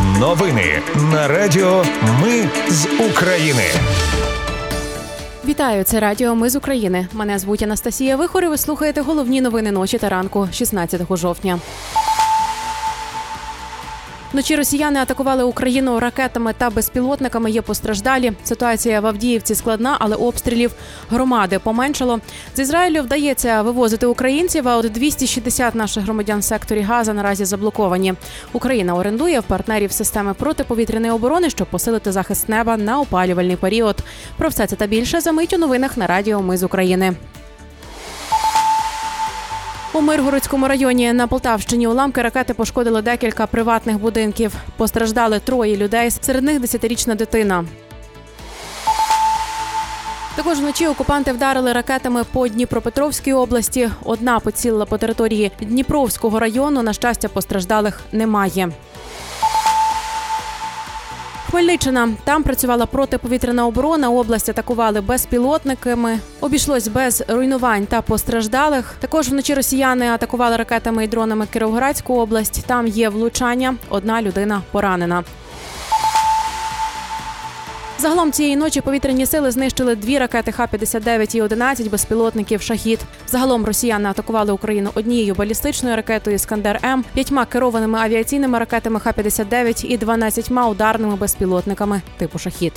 Новини на Радіо Ми з України. Вітаю, це радіо. Ми з України. Мене звуть Анастасія Вихор і Ви слухаєте головні новини ночі та ранку, 16 жовтня. Вночі росіяни атакували Україну ракетами та безпілотниками. Є постраждалі. Ситуація в Авдіївці складна, але обстрілів громади поменшало. З Ізраїлю вдається вивозити українців. А от 260 наших громадян в секторі Газа наразі заблоковані. Україна орендує в партнерів системи протиповітряної оборони, щоб посилити захист неба на опалювальний період. Про все це та більше за мить у новинах на радіо. Ми з України. У Миргородському районі на Полтавщині уламки ракети пошкодили декілька приватних будинків. Постраждали троє людей, серед них десятирічна дитина. Також вночі окупанти вдарили ракетами по Дніпропетровській області. Одна поцілила по території Дніпровського району. На щастя, постраждалих немає. Хмельниччина там працювала протиповітряна оборона. Область атакували безпілотниками. Обійшлось без руйнувань та постраждалих. Також вночі росіяни атакували ракетами і дронами Кіровоградську область. Там є влучання. Одна людина поранена. Загалом цієї ночі повітряні сили знищили дві ракети Х-59 і 11 безпілотників «Шахід». Загалом росіяни атакували Україну однією балістичною ракетою «Іскандер М», п'ятьма керованими авіаційними ракетами Х-59 і 12 ударними безпілотниками типу «Шахід».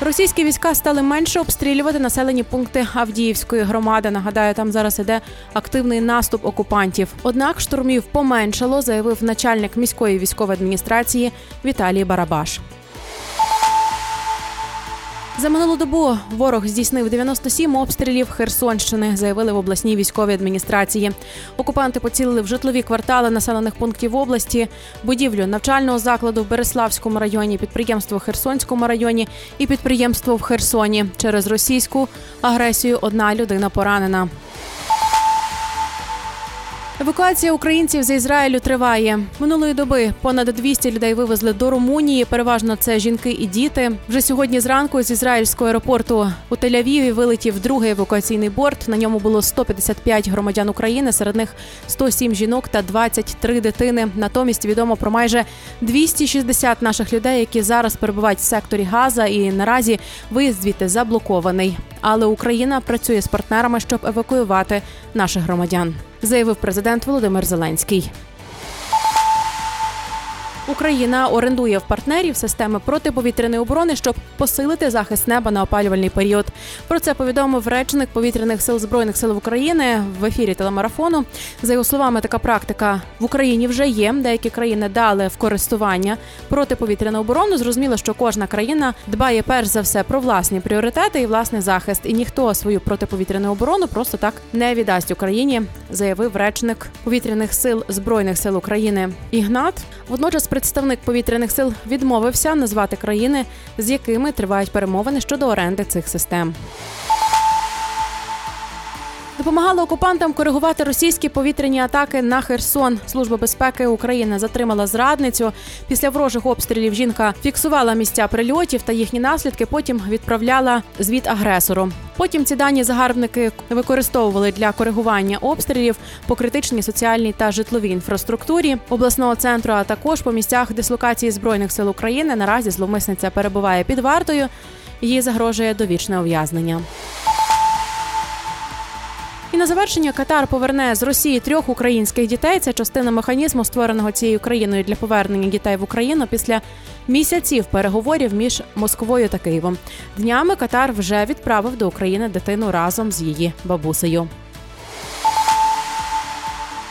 Російські війська стали менше обстрілювати населені пункти Авдіївської громади. Нагадаю, там зараз іде активний наступ окупантів. Однак штурмів поменшало, заявив начальник міської військової адміністрації Віталій Барабаш. За минулу добу ворог здійснив 97 обстрілів Херсонщини, заявили в обласній військовій адміністрації. Окупанти поцілили в житлові квартали населених пунктів області, будівлю навчального закладу в Береславському районі, підприємство в Херсонському районі і підприємство в Херсоні. Через російську агресію одна людина поранена. Евакуація українців з Ізраїлю триває минулої доби. Понад 200 людей вивезли до Румунії. Переважно це жінки і діти. Вже сьогодні зранку з ізраїльського аеропорту у Тель-Авіві вилетів другий евакуаційний борт. На ньому було 155 громадян України, серед них 107 жінок та 23 дитини. Натомість відомо про майже 260 наших людей, які зараз перебувають в секторі Газа, і наразі виїзд звідти заблокований. Але Україна працює з партнерами, щоб евакуювати наших громадян, заявив президент Володимир Зеленський. Україна орендує в партнерів системи протиповітряної оборони, щоб посилити захист неба на опалювальний період. Про це повідомив речник повітряних сил збройних сил України в ефірі телемарафону. За його словами, така практика в Україні вже є. Деякі країни дали в користування протиповітряну оборону. Зрозуміло, що кожна країна дбає перш за все про власні пріоритети і власний захист. І ніхто свою протиповітряну оборону просто так не віддасть Україні, заявив речник повітряних сил збройних сил України. Ігнат водночас представник повітряних сил відмовився назвати країни, з якими тривають перемовини щодо оренди цих систем. Допомагала окупантам коригувати російські повітряні атаки на Херсон. Служба безпеки України затримала зрадницю. Після ворожих обстрілів жінка фіксувала місця прильотів та їхні наслідки. Потім відправляла звіт агресору. Потім ці дані загарбники використовували для коригування обстрілів по критичній соціальній та житловій інфраструктурі обласного центру, а також по місцях дислокації збройних сил України. Наразі зловмисниця перебуває під вартою. Їй загрожує довічне ув'язнення. На завершення Катар поверне з Росії трьох українських дітей. Це частина механізму, створеного цією країною для повернення дітей в Україну після місяців переговорів між Москвою та Києвом. Днями Катар вже відправив до України дитину разом з її бабусею.